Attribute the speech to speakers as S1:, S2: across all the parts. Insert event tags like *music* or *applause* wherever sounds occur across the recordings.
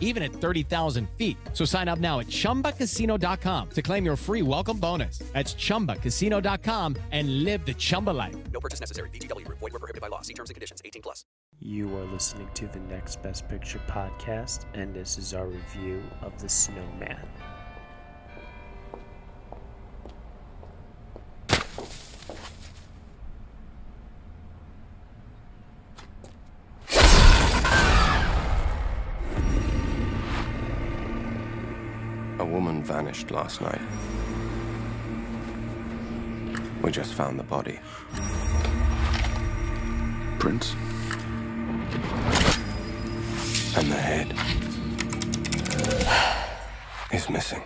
S1: even at 30,000 feet. So sign up now at chumbacasino.com to claim your free welcome bonus. That's chumbacasino.com and live the Chumba life.
S2: No purchase necessary. VGW Group. Void were prohibited by law. See terms and conditions. 18 plus.
S3: You are listening to the Next Best Picture podcast, and this is our review of The Snowman.
S4: A woman vanished last night. We just found the body. Prince? And the head is missing.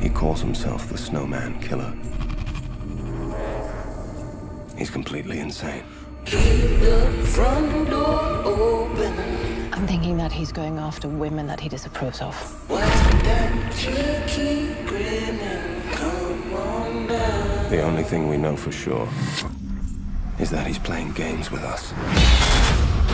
S4: He calls himself the Snowman Killer. He's completely insane.
S5: I'm thinking that he's going after women that he disapproves of.
S4: The only thing we know for sure is that he's playing games with us.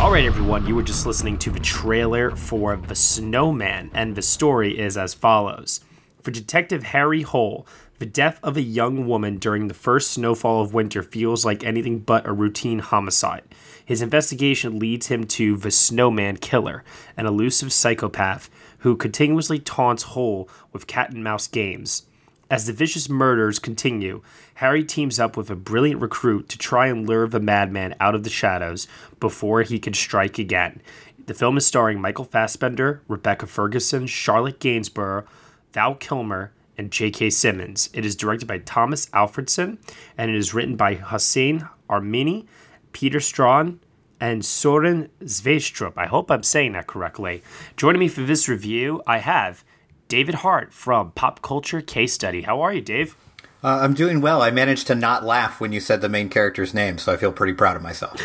S3: All right, everyone, you were just listening to the trailer for The Snowman, and the story is as follows. For Detective Harry Hole, the death of a young woman during the first snowfall of winter feels like anything but a routine homicide. His investigation leads him to the Snowman Killer, an elusive psychopath who continuously taunts Hole with cat and mouse games. As the vicious murders continue, Harry teams up with a brilliant recruit to try and lure the madman out of the shadows before he can strike again. The film is starring Michael Fassbender, Rebecca Ferguson, Charlotte Gainsbourg, Val Kilmer, and J.K. Simmons. It is directed by Tomas Alfredson, and it is written by Hossein Amini, Peter Straughan, and Soren Sveistrup. I hope I'm saying that correctly. Joining me for this review, I have David Hart from Pop Culture Case Study. How are you, Dave?
S6: Uh, I'm doing well. I managed to not laugh when you said the main character's name, so I feel pretty proud of myself.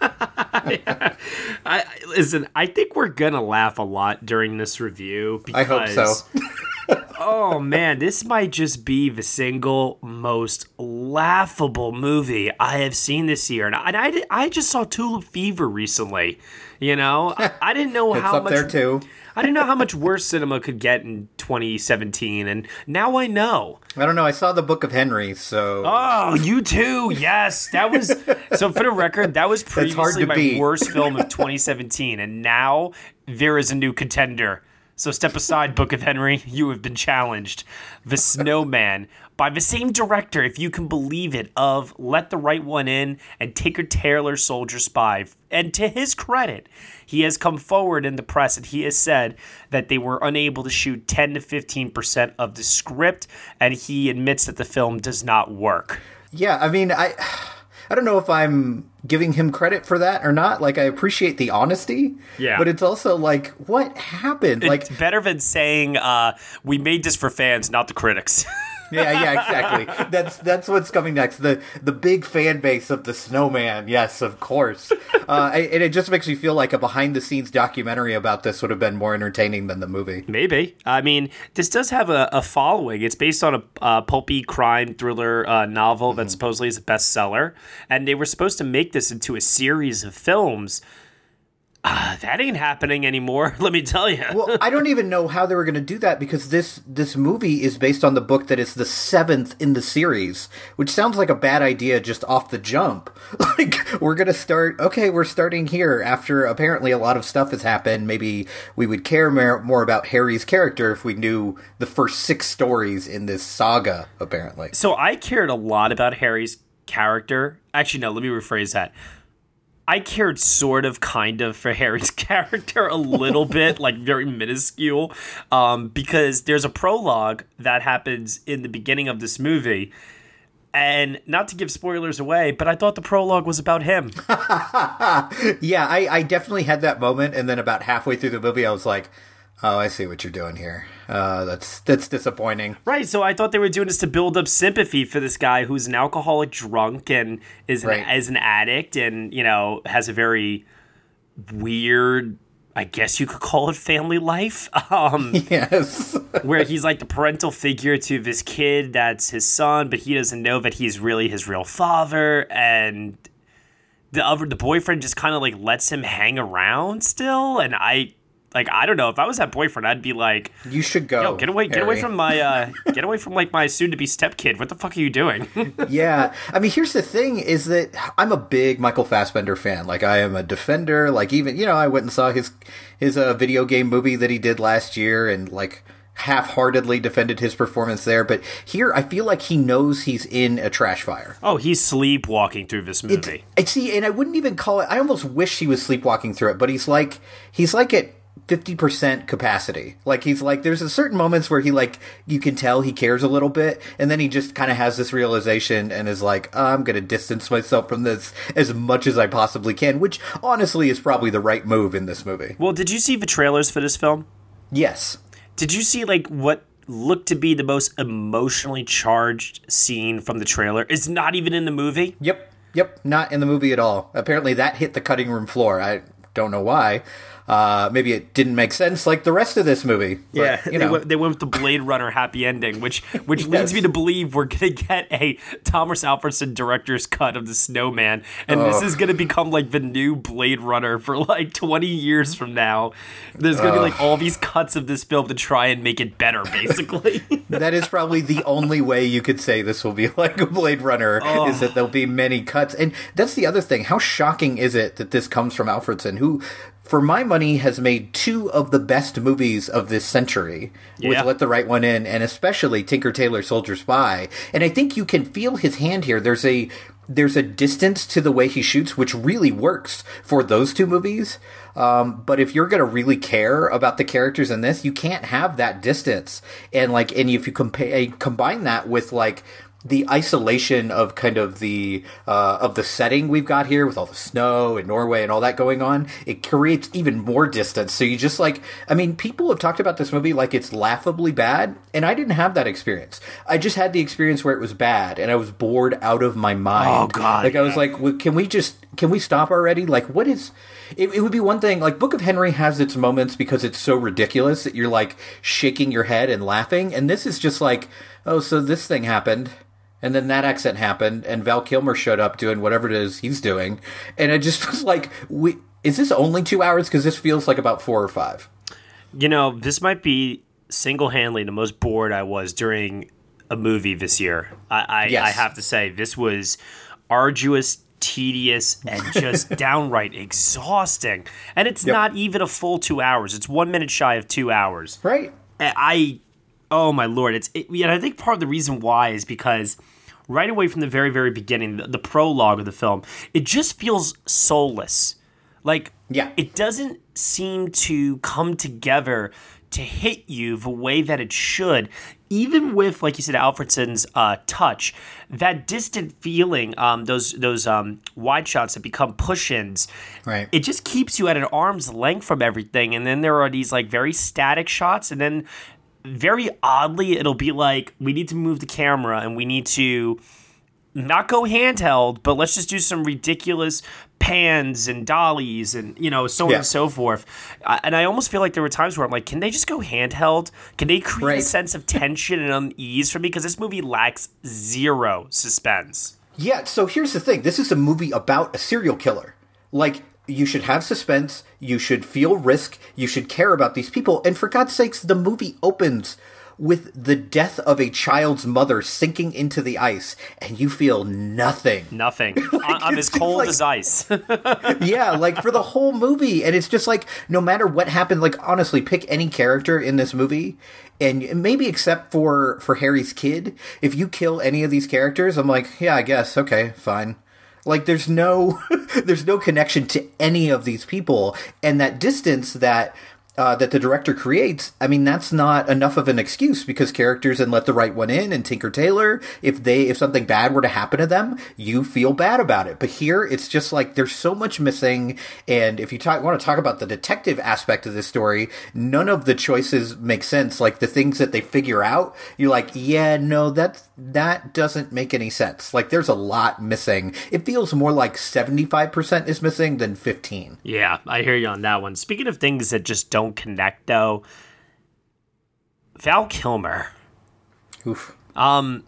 S6: *laughs*
S3: I listen. I think we're gonna laugh a lot during this review. Because,
S6: I hope so.
S3: Oh man, this might just be the single most laughable movie I have seen this year, and I, I, I just saw Tulip Fever recently. You know, I, *laughs* I didn't know how
S6: up
S3: much
S6: there too. *laughs*
S3: I didn't know how much worse cinema could get in 2017, and now I know.
S6: I don't know. I saw the Book of Henry, so
S3: Oh, you too. Yes, that was. So for the record, that was
S6: hard
S3: previously
S6: to
S3: my
S6: beat.
S3: worst film of 2017, and now there is a new contender. So step aside, Book of Henry. *laughs* You have been challenged. The Snowman by the same director, if you can believe it, of Let the Right One In and Tinker Tailor Soldier Spy. And to his credit, he has come forward in the press and he has said that they were unable to shoot 10 to 15% of the script, and he admits that the film does not work.
S6: yeah. I mean, I I don't know if I'm giving him credit for that or not. Like, I appreciate the honesty.
S3: Yeah.
S6: But it's also like, what happened? Like,
S3: better than saying uh, we made this for fans, not the critics. *laughs*
S6: yeah, yeah, exactly. That's that's what's coming next. The the big fan base of the Snowman. Yes, of course. Uh, *laughs* and it just makes me feel like a behind the scenes documentary about this would have been more entertaining than the movie.
S3: Maybe. I mean, this does have a, a following. It's based on a uh, pulpy crime thriller uh, novel that supposedly is a bestseller, and they were supposed to make this into a series of films. Uh, that ain't happening anymore. *laughs* Let me tell you.
S6: Well, I don't even know how they were going to do that because this this movie is based on the book that is the seventh in the series, which sounds like a bad idea just off the jump. *laughs* Like we're going to start. Okay, we're starting here after apparently a lot of stuff has happened. Maybe we would care more, more about Harry's character if we knew the first six stories in this saga. Apparently,
S3: So I cared a lot about Harry's character. Actually, no, let me rephrase that. I cared sort of kind of for Harry's *laughs* character a little bit, like very minuscule, um, because there's a prologue that happens in the beginning of this movie. And not to give spoilers away, but I thought the prologue was about him. *laughs*
S6: yeah, I, I definitely had that moment, and then about halfway through the movie, I was like. Oh, I see what you're doing here. Uh, that's that's disappointing.
S3: Right. So I thought they were doing this to build up sympathy for this guy who's an alcoholic drunk and is
S6: Right.
S3: an, is an addict and you know has a very weird. I guess you could call it family life. *laughs* Um, *laughs*
S6: Yes.
S3: where he's like the parental figure to this kid that's his son, but he doesn't know that he's really his real father, and the other the boyfriend just kind of like lets him hang around still, and I like I don't know if I was that boyfriend, I'd be like,
S6: you should go.
S3: Yo, get away, get away from my, uh, *laughs* get away from like my soon-to-be stepkid. What the fuck are you doing? *laughs*
S6: yeah. I mean, here's the thing is that I'm a big Michael Fassbender fan. Like, I am a defender. Like, even, you know, I went and saw his, his, uh, video game movie that he did last year and, like, half-heartedly defended his performance there. But here, I feel like he knows he's in a trash fire.
S3: oh, he's sleepwalking through this movie.
S6: I see, and I wouldn't even call it. I almost wish he was sleepwalking through it, but he's like he's like at fifty percent capacity. Like he's like there's a certain moments where he like you can tell he cares a little bit, and then he just kind of has this realization and is like, I'm gonna distance myself from this as much as I possibly can, which honestly is probably the right move in this movie.
S3: well, did you see the trailers for this film?
S6: Yes.
S3: Did you see like what looked to be the most emotionally charged scene from the trailer? It's not even in the movie.
S6: Yep. Yep. Not in the movie at all. Apparently, that hit the cutting room floor. I don't know why. Uh, maybe it didn't make sense like the rest of this movie. But,
S3: Yeah,
S6: you
S3: they, went, they went with the Blade Runner happy ending, which which leads me to believe we're gonna get a Tomas Alfredson director's cut of the Snowman, and this is gonna become like the new Blade Runner for like twenty years from now. There's gonna be like all these cuts of this film to try and make it better, basically. *laughs*
S6: that is probably the only way you could say this will be *laughs* like a Blade Runner is that there'll be many cuts. And that's the other thing. How shocking is it that this comes from Alfredson, who, for my money, has made two of the best movies of this century
S3: Yeah.
S6: with Let the Right One In, and especially Tinker Tailor Soldier Spy. And I think you can feel his hand here. There's a there's a distance to the way he shoots, which really works for those two movies. Um, but if you're going to really care about the characters in this, you can't have that distance. And like, and if you compare, combine that with like, the isolation of kind of the uh, of the setting we've got here with all the snow and Norway and all that going on, it creates even more distance. So you just like, I mean, people have talked about this movie like it's laughably bad, and I didn't have that experience. I just had the experience where it was bad, and I was bored out of my mind.
S3: Oh, God,
S6: Like I was
S3: yeah.
S6: like, well, can we just can we stop already? Like, what is? It, it would be one thing. Like Book of Henry has its moments because it's so ridiculous that you're like shaking your head and laughing, and this is just like, oh, so this thing happened. And then that accent happened, and Val Kilmer showed up doing whatever it is he's doing, and it just *laughs* was like, "We is this only two hours? Because this feels like about four or five.
S3: You know, this might be single-handedly the most bored I was during a movie this year. I I,
S6: Yes.
S3: I have to say this was arduous, tedious, and *laughs* just downright exhausting. And it's
S6: Yep.
S3: not even a full two hours. It's one minute shy of two hours.
S6: Right?
S3: I, oh my lord, it's it, and I think part of the reason why is because right away from the very very beginning, the, the prologue of the film, it just feels soulless. Like
S6: Yeah.
S3: it doesn't seem to come together to hit you the way that it should. Even with, like you said, Alfredson's uh, touch, that distant feeling, um, those those um, wide shots that become push-ins,
S6: Right.
S3: it just keeps you at an arm's length from everything. And then there are these like very static shots, and then very oddly, it'll be like we need to move the camera and we need to not go handheld, but let's just do some ridiculous pans and dollies and you know so on
S6: Yeah.
S3: and so forth. And I almost feel like there were times where I'm like, can they just go handheld? Can they create a sense of tension and unease for me? Because this movie lacks zero suspense.
S6: Yeah, so here's the thing. This is a movie about a serial killer. Like, you should have suspense, you should feel risk, you should care about these people, and for God's sakes, the movie opens with the death of a child's mother sinking into the ice, and you feel nothing.
S3: Nothing. *laughs* I- I'm as cold
S6: like-
S3: as ice. *laughs*
S6: yeah, like for the whole movie. And it's just like, no matter what happened, like honestly, pick any character in this movie, and maybe except for for Harry's kid, if you kill any of these characters, I'm like, yeah, I guess, okay, fine. Like there's no *laughs* there's no connection to any of these people, and that distance that uh, that the director creates, I mean, that's not enough of an excuse because characters in Let the Right One In and Tinker Tailor, if they if something bad were to happen to them, you feel bad about it. But here, it's just like there's so much missing, and if you talk, want to talk about the detective aspect of this story, none of the choices make sense. Like the things that they figure out, you're like, yeah, no, that that doesn't make any sense. Like there's a lot missing. It feels more like 75% is missing than 15.
S3: Yeah, I hear you on that one. Speaking of things that just don't connect, though, Val Kilmer.
S6: Oof.
S3: Um,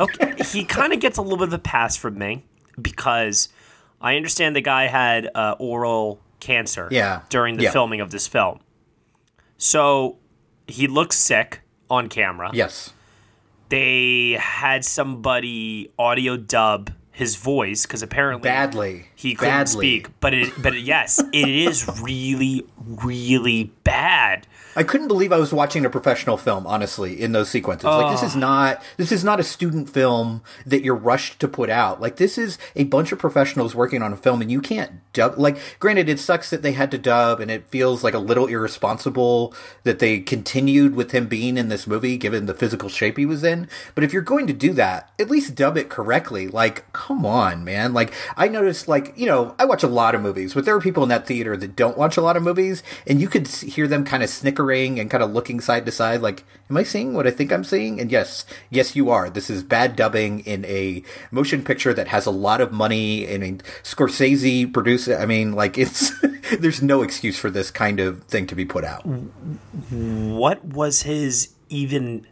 S3: okay, he kind of gets a little bit of a pass from me because I understand the guy had uh, oral cancer
S6: Yeah.
S3: during the
S6: Yeah.
S3: filming of this film. So he looks sick on camera.
S6: Yes.
S3: They had somebody audio dub his voice because apparently
S6: Badly.
S3: He couldn't
S6: Badly.
S3: speak. But it, but yes, it is really, really bad.
S6: I couldn't believe I was watching a professional film, honestly, in those sequences. Like this is not this is not a student film that you're rushed to put out. Like this is a bunch of professionals working on a film and you can't dub like granted it sucks that they had to dub and it feels like a little irresponsible that they continued with him being in this movie given the physical shape he was in. But if you're going to do that, at least dub it correctly. Like come on, man. Like I noticed like, you know, I watch a lot of movies, but there are people in that theater that don't watch a lot of movies and you could hear them kind of snickering and kind of looking side to side like am i seeing what i think i'm seeing? And yes yes you are. This is bad dubbing in a motion picture that has a lot of money and a scorsese producer i mean like *laughs* it's there's no excuse for this kind of thing to be put out.
S3: What was his even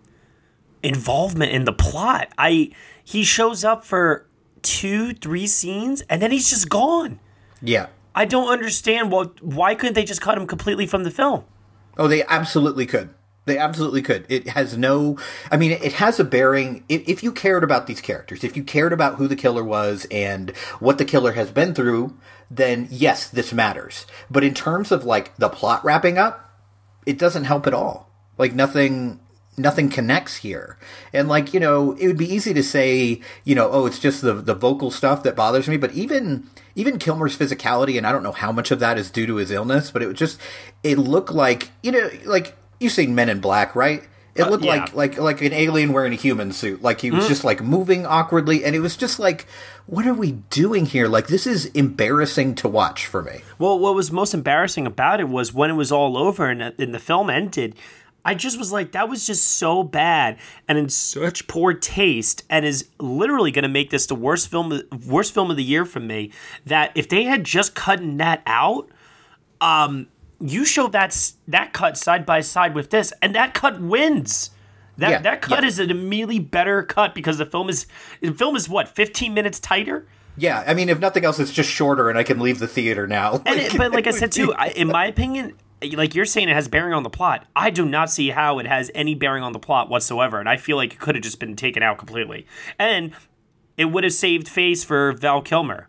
S3: involvement in the plot? I he shows up for two, three scenes and then he's just gone.
S6: yeah
S3: I don't understand what why couldn't they just cut him completely from the film?
S6: Oh, they absolutely could. They absolutely could. It has no. I mean, it has a bearing. If, if you cared about these characters, if you cared about who the killer was and what the killer has been through, then yes, this matters. But in terms of like the plot wrapping up, it doesn't help at all. Like nothing. Nothing connects here. And like, you know, it would be easy to say, you know, oh, it's just the the vocal stuff that bothers me, but even even Kilmer's physicality and I don't know how much of that is due to his illness, but it was just it looked like, you know, like you've seen Men in Black, right? It uh, looked
S3: yeah.
S6: like like like an alien wearing a human suit. Like he was mm-hmm. just like moving awkwardly and it was just like what are we doing here? Like this is embarrassing to watch for me.
S3: Well, what was most embarrassing about it was when it was all over and, uh, and the film ended. I just was like, that was just so bad and in such poor taste, and is literally going to make this the worst film, worst film of the year for me. That if they had just cut that out, um, you show that that cut side by side with this, and that cut wins. That
S6: Yeah,
S3: that cut
S6: yeah.
S3: is an immediately better cut because the film is the film is what fifteen minutes tighter.
S6: Yeah, I mean if nothing else it's just shorter and I can leave the theater now.
S3: And it, but like I *laughs* said too, I, in my opinion, like you're saying, it has bearing on the plot. I do not see how it has any bearing on the plot whatsoever, and I feel like it could have just been taken out completely, and it would have saved face for Val Kilmer.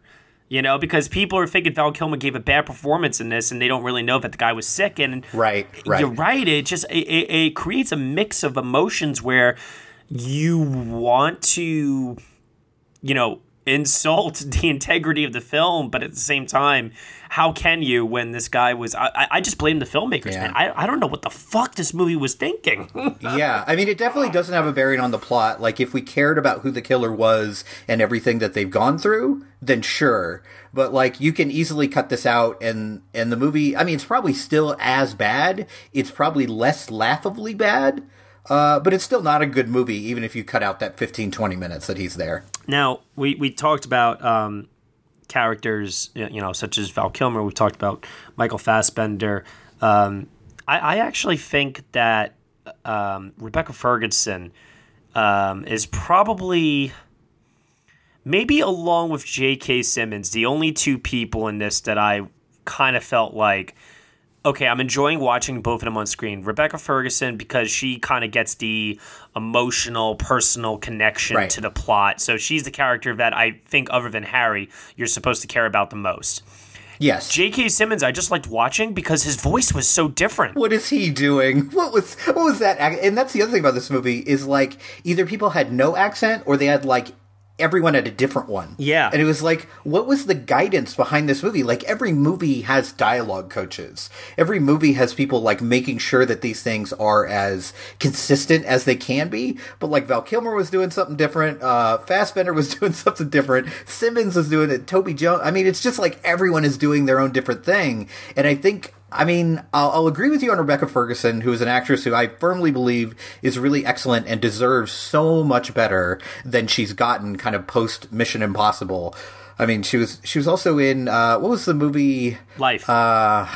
S3: You know, because people are thinking Val Kilmer gave a bad performance in this, and they don't really know that the guy was sick. And
S6: Right, right.
S3: you're right. It just it, it, it creates a mix of emotions where you want to you know, insult *laughs* the integrity of the film, but at the same time, how can you when this guy was? I, I- just blame the filmmakers,
S6: Yeah.
S3: man. I, I don't know what the fuck this movie was thinking. *laughs*
S6: yeah, I mean, it definitely doesn't have a bearing on the plot. Like, if we cared about who the killer was and everything that they've gone through, then sure. But like, you can easily cut this out, and and the movie. I mean, it's probably still as bad. It's probably less laughably bad. Uh, but it's still not a good movie, even if you cut out that 15, 20 minutes that he's there.
S3: now we we talked about um, characters, you know, such as Val Kilmer. We talked about Michael Fassbender. Um, I, I actually think that um, Rebecca Ferguson um, is probably maybe along with J.K. Simmons, the only two people in this that I kind of felt like, okay, I'm enjoying watching both of them on screen. Rebecca Ferguson, because she kind of gets the emotional, personal connection
S6: Right.
S3: to the plot. So she's the character that I think, other than Harry, you're supposed to care about the most.
S6: Yes.
S3: J.K. Simmons, I just liked watching because his voice was so different.
S6: what is he doing? *laughs* What was what was that? And that's the other thing about this movie is like either people had no accent or they had like everyone had a different one.
S3: Yeah.
S6: And it was like, what was the guidance behind this movie? Like every movie has dialogue coaches. Every movie has people like making sure that these things are as consistent as they can be. But like Val Kilmer was doing something different. Uh, Fassbender was *laughs* doing something different. Simmons was doing it. Toby Jones. I mean, it's just like everyone is doing their own different thing. And I think I mean, I'll, I'll, agree with you on Rebecca Ferguson, who is an actress who I firmly believe is really excellent and deserves so much better than she's gotten kind of post Mission Impossible. I mean, she was she was also in uh, what was the movie
S3: Life?
S6: Uh,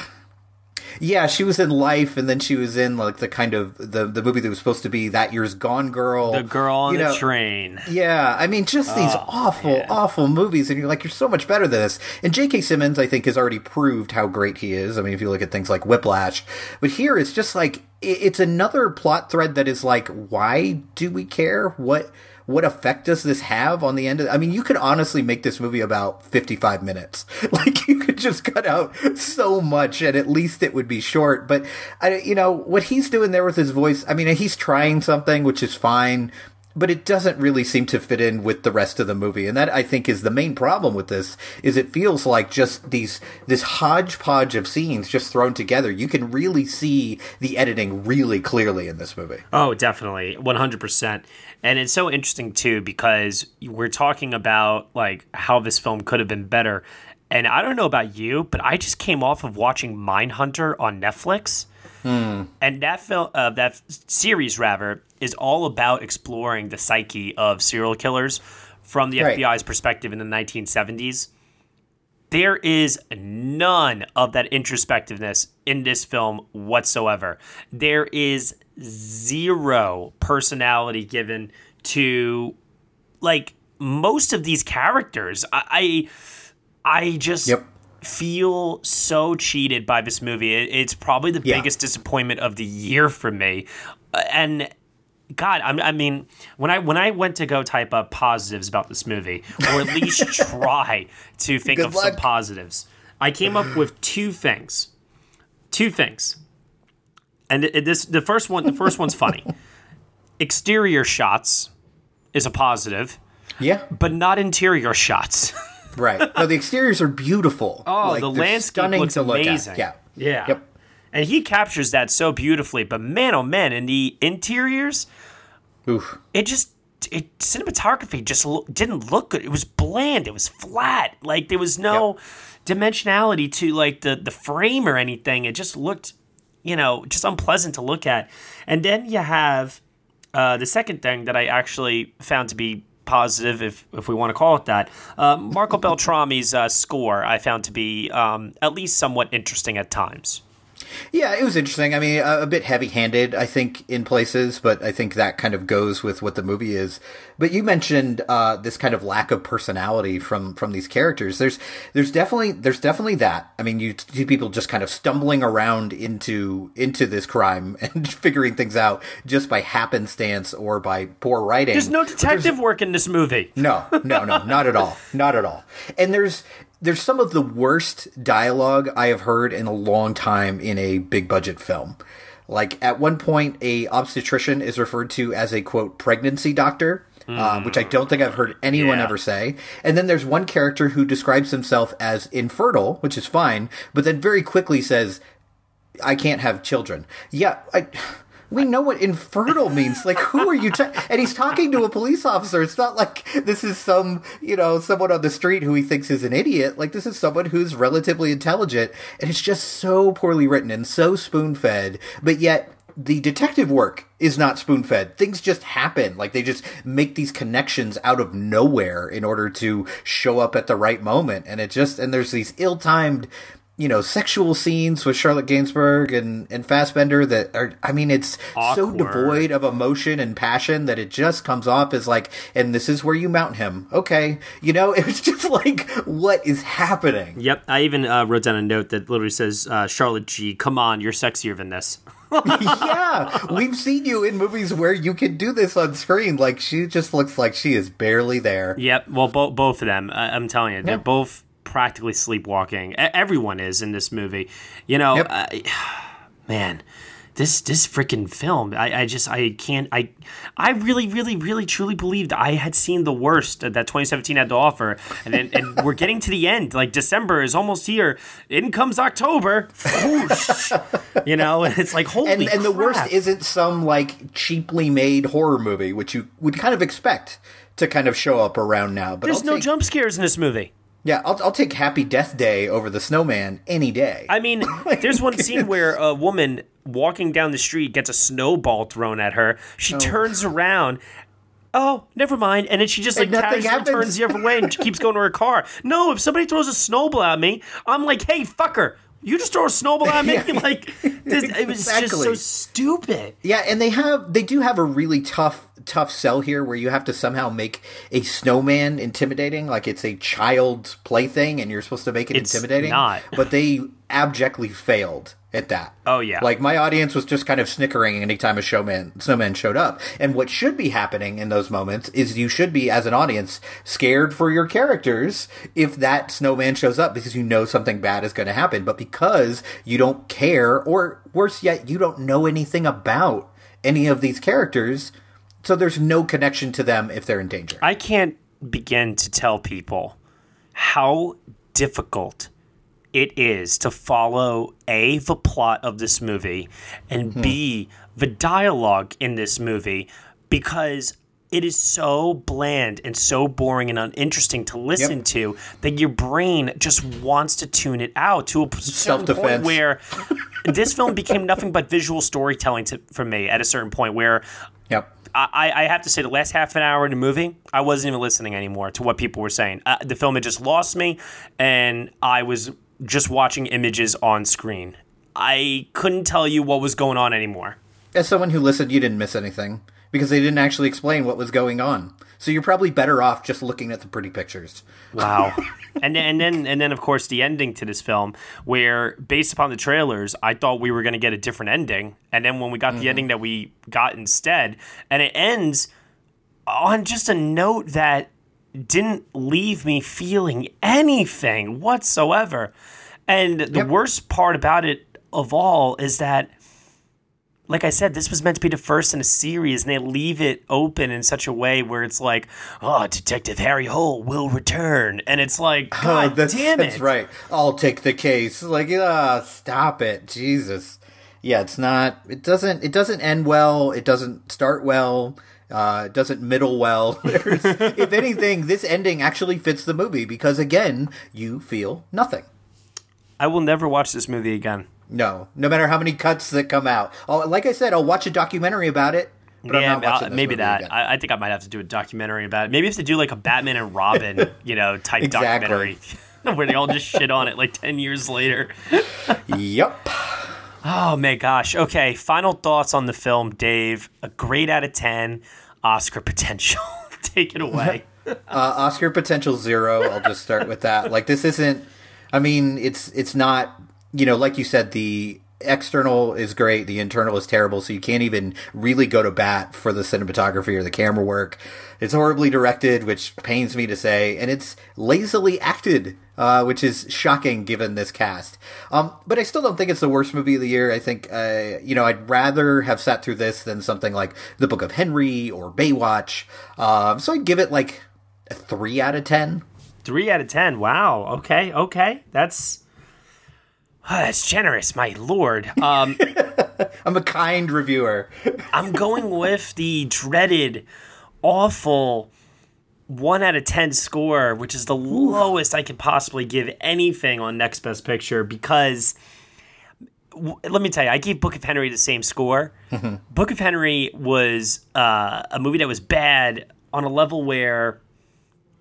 S6: yeah, she was in Life, and then she was in like the kind of the the movie that was supposed to be that year's Gone Girl,
S3: the girl on
S6: you
S3: the
S6: know,
S3: train.
S6: Yeah, I mean, just these
S3: Oh,
S6: awful,
S3: man.
S6: awful movies, and you're like, you're so much better than this. And J.K. Simmons, I think, has already proved how great he is. I mean, if you look at things like Whiplash, but here it's just like it's another plot thread that is like, why do we care? What what effect does this have on the end of I mean, you could honestly make this movie about 55 minutes. *laughs* Like you could just cut out so much and at least it would be short, but I you know, what he's doing there with his voice, I mean, he's trying something which is fine, but it doesn't really seem to fit in with the rest of the movie. And that I think is the main problem with this is it feels like just these this hodgepodge of scenes just thrown together. You can really see the editing really clearly in this movie.
S3: Oh, definitely. 100%. And it's so interesting too because we're talking about like how this film could have been better. And I don't know about you, but I just came off of watching Mindhunter on Netflix. And that film, uh, that series rather, is all about exploring the psyche of serial killers from the
S6: Right.
S3: FBI's perspective in the 1970s. There is none of that introspectiveness in this film whatsoever. There is zero personality given to like most of these characters. I I, I just
S6: Yep.
S3: feel so cheated by this movie. It, it's probably the
S6: Yeah.
S3: biggest disappointment of the year for me. Uh, And God, I, I mean, when I when I went to go type up positives about this movie, or at least *laughs* try to think
S6: Good
S3: of some positives, I came up with two things. Two things, and it, this the first one. The first one's funny. *laughs* Exterior shots is a positive,
S6: Yeah.
S3: but not interior shots.
S6: Right. No, the exteriors are beautiful.
S3: Oh,
S6: Like,
S3: the landscape
S6: stunning
S3: looks
S6: to look at.
S3: amazing.
S6: Yeah.
S3: Yeah.
S6: Yep.
S3: And he captures that so beautifully. But man, oh man, in the interiors,
S6: Oof.
S3: it just it cinematography just lo- didn't look good. It was bland. It was flat. Like there was no dimensionality to like the the frame or anything. It just looked, you know, just unpleasant to look at. And then you have uh, the second thing that I actually found to be positive, if if we want to call it that, uh, Marco *laughs* Beltrami's uh, score I found to be um, at least somewhat interesting at times.
S6: Yeah, it was interesting. I mean, a, a bit heavy-handed, I think, in places, but I think that kind of goes with what the movie is. But you mentioned uh, this kind of lack of personality from from these characters. There's there's definitely there's definitely that. I mean, you see people just kind of stumbling around into into this crime *laughs* and figuring things out just by happenstance or by poor writing.
S3: There's no detective work in this movie.
S6: no, no, no, not at all. Not at all. And there's there's some of the worst dialogue I have heard in a long time in a big budget film. Like at one point, a obstetrician is referred to as a quote pregnancy doctor, um, which I don't think I've heard anyone
S3: Yeah.
S6: ever say. And then there's one character who describes himself as infertile, which is fine, but then very quickly says, I can't have children. Yeah, I. We know what infertile means. Like, who are you? Ta- and he's talking to a police officer. It's not like this is some, you know, someone on the street who he thinks is an idiot. Like, this is someone who's relatively intelligent, and it's just so poorly written and so spoon fed. But yet, the detective work is not spoon fed. Things just happen. Like, they just make these connections out of nowhere in order to show up at the right moment. And it just, and there's these ill timed you know, sexual scenes with Charlotte Gainsbourg and, and Fassbender that are, I mean, it's so devoid of emotion and passion that it just comes off as like, and this is where you mount him. Okay. You know, *laughs* it was just like, what is happening?
S3: Yep, I even uh, wrote down a note that literally says, uh, "Charlotte G, come on, you're sexier than this." *laughs*
S6: yeah. We've seen you in movies where you can do this on screen. Like, she just looks like she is barely there.
S3: Yep. Well, bo- both of them. I- I'm telling you, they're
S6: Yeah.
S3: both practically sleepwalking. Everyone is in this movie. You know,
S6: Yep.
S3: I- *sighs* man, this this freaking film I, I just i can't i i really really really truly believed i had seen the worst that 2017 had to offer and then and we're getting to the end like december is almost here in comes october Whoosh. *laughs* you know and it's like holy
S6: and and the worst isn't some like cheaply made horror movie, which you would kind of expect to kind of show up around now. But
S3: there's
S6: I'll
S3: no
S6: take,
S3: jump scares in this movie
S6: Yeah, I'll, I'll take Happy Death Day over the Snowman any day.
S3: I mean, *laughs* oh there's one scene where a woman walking down the street gets a snowball thrown at her. She oh. turns around. Oh, never mind. And then she just like casually
S6: happens.
S3: turns the other way and keeps going to her car. No, if somebody throws a snowball at me, I'm like, hey, fucker, you just throw a snowball at me? *laughs* *laughs* Like, this, it was just so stupid.
S6: Yeah, and they have they do have a really tough tough sell here where you have to somehow make a snowman intimidating, like it's a child's plaything and you're supposed to make it
S3: It's
S6: intimidating.
S3: not.
S6: But they abjectly failed at that.
S3: Oh, yeah.
S6: Like my audience was just kind of snickering anytime a showman snowman showed up. And what should be happening in those moments is you should be as an audience scared for your characters if that snowman shows up because you know something bad is going to happen, but because you don't care or worse yet you don't know anything about any of these characters, so there's no connection to them if they're in danger.
S3: I can't begin to tell people how difficult it is to follow A, the plot of this movie, and B, the dialogue in this movie, because it is so bland and so boring and uninteresting to listen
S6: Yep.
S3: to that your brain just wants to tune it out to a certain point
S6: Self-defense.
S3: where this film became nothing but visual storytelling to, for me at a certain point where
S6: Yep.
S3: I, I have to say, the last half an hour in the movie, I wasn't even listening anymore to what people were saying. Uh, the film had just lost me, and I was just watching images on screen. I couldn't tell you what was going on anymore.
S6: As someone who listened, you didn't miss anything because they didn't actually explain what was going on. So you're probably better off just looking at the pretty pictures.
S3: Wow. *laughs* and then, and then and then of course the ending to this film where based upon the trailers I thought we were going to get a different ending and then when we got the mm-hmm. ending that we got instead and it ends on just a note that didn't leave me feeling anything whatsoever. And the
S6: Yep.
S3: worst part about it of all is that like I said, this was meant to be the first in a series, and they leave it open in such a way where it's like, "Oh, Detective Harry Hole will return," and it's like, "God
S6: oh, that's,
S3: damn
S6: that's right. I'll take the case. Like, ah, stop it, Jesus. Yeah, it's not. It doesn't. It doesn't end well. It doesn't start well. Uh, it doesn't middle well. *laughs* If anything, this ending actually fits the movie because again, you feel nothing.
S3: I will never watch this movie again.
S6: No, no matter how many cuts that come out. Oh, like I said, I'll watch a documentary about it. But I'm
S3: yeah, maybe that. I, I think I might have to do a documentary about it. Maybe have to do like a Batman and Robin, *laughs* you know, type
S6: Exactly.
S3: documentary *laughs* where they all just shit on it like ten years later.
S6: Yep.
S3: Oh my gosh. Okay, final thoughts on the film, Dave. A grade out of ten, Oscar potential. *laughs* Take it away. *laughs*
S6: Uh, Oscar potential zero. I'll just start with that. Like this isn't. I mean, it's it's not. You know, like you said, the external is great, the internal is terrible. So you can't even really go to bat for the cinematography or the camera work. It's horribly directed, which pains me to say, and it's lazily acted, uh, which is shocking given this cast. Um, but I still don't think it's the worst movie of the year. I think, uh, you know, I'd rather have sat through this than something like The Book of Henry or Baywatch. Um, so I'd give it like a three out of ten.
S3: Three out of ten. Wow. Okay. Okay. That's *sighs* that's generous, my lord. Um, *laughs*
S6: I'm a kind reviewer.
S3: I'm going with the dreaded, awful one out of ten score, which is the lowest I could possibly give anything on Next Best Picture because. w- Let me tell you, I gave Book of Henry the same score. Book of Henry was uh, a movie that was bad on a level where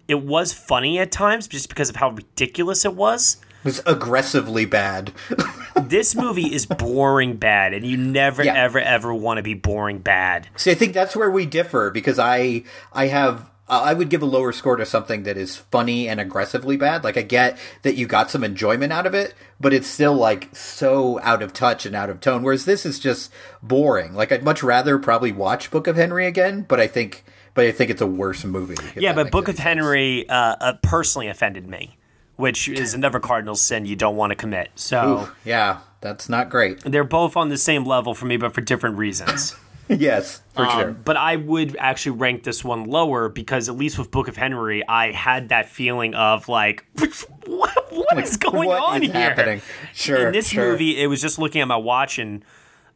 S3: it was funny at times just because of how ridiculous it was.
S6: It was aggressively bad. *laughs*
S3: this movie is boring bad, and you never,
S6: Yeah.
S3: ever, ever want to be boring bad.
S6: See, I think that's where we differ because I I have I would give a lower score to something that is funny and aggressively bad. Like I get that you got some enjoyment out of it, but it's still like so out of touch and out of tone. Whereas this is just boring. Like I'd much rather probably watch Book of Henry again, but I think but I think it's a worse movie.
S3: Yeah, but Book of
S6: sense.
S3: Henry uh, uh, personally offended me, which is another cardinal sin you don't want to commit. So
S6: Oof, yeah. That's not great.
S3: They're both on the same level for me, but for different reasons. *laughs* *laughs*
S6: yes, for
S3: Um,
S6: sure.
S3: But I would actually rank this one lower because at least with Book of Henry, I had that feeling of like, *laughs* what, what is going
S6: What
S3: on
S6: is
S3: here?
S6: happening? Sure.
S3: In this
S6: sure.
S3: movie, it was just looking at my watch, and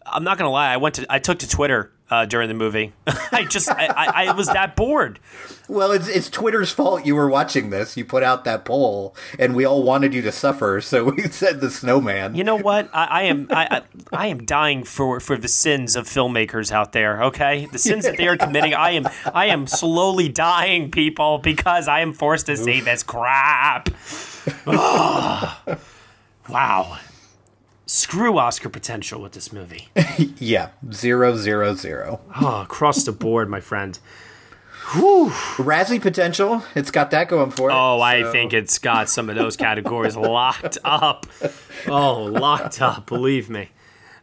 S3: I'm not gonna lie, I went to, I took to Twitter uh, during the movie. *laughs* I just, I, I, I was that bored.
S6: Well, it's it's Twitter's fault you were watching this. You put out that poll, and we all wanted you to suffer, *laughs* so we said the snowman.
S3: You know what? I, I am, I, I, I am dying for for the sins of filmmakers out there. Okay, the sins that they are committing. I am, I am slowly dying, people, because I am forced to see this crap. *laughs* Wow. Screw Oscar potential with this movie. *laughs*
S6: Yeah, zero zero zero.
S3: Oh, across the board, my friend. Whew.
S6: Razzie potential. It's got that going for it.
S3: Oh, I think it's got some of those categories locked up. Oh, locked up, believe me.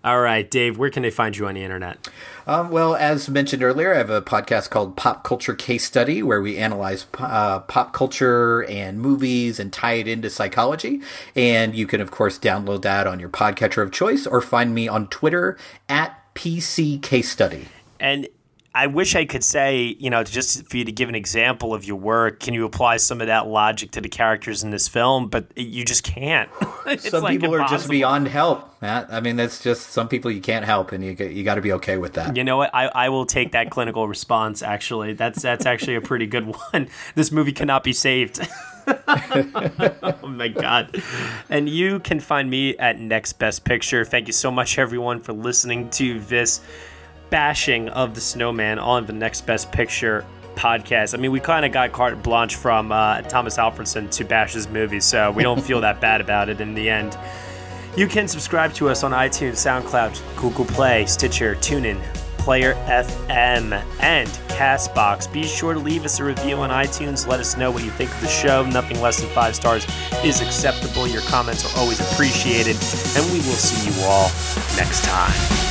S3: All right, Dave, where can they find you on the internet?
S6: Um, well, as mentioned earlier, I have a podcast called Pop Culture Case Study where we analyze uh, pop culture and movies and tie it into psychology. And you can, of course, download that on your podcatcher of choice or find me on Twitter at PC Case Study.
S3: And I wish I could say, you know, just for you to give an example of your work, can you apply some of that logic to the characters in this film? But you just can't. *laughs*
S6: Some
S3: like
S6: people are just beyond help, Matt. I mean, that's just some people you can't help, and you you got to be okay with that.
S3: You know what? I, I will take that clinical response. Actually, that's that's actually a pretty good *laughs* one. This movie cannot be saved. *laughs* oh my god! And you can find me at Next Best Picture. Thank you so much, everyone, for listening to this bashing of the Snowman on the Next Best Picture podcast. I mean, we kind of got carte blanche from uh, Tomas Alfredson to bash his movie, so we don't feel that bad about it in the end. You can subscribe to us on iTunes, SoundCloud, Google Play, Stitcher, TuneIn, Player FM, and Castbox. Be sure to leave us a review on iTunes. Let us know what you think of the show. Nothing less than five stars is acceptable. Your comments are always appreciated, and we will see you all next time.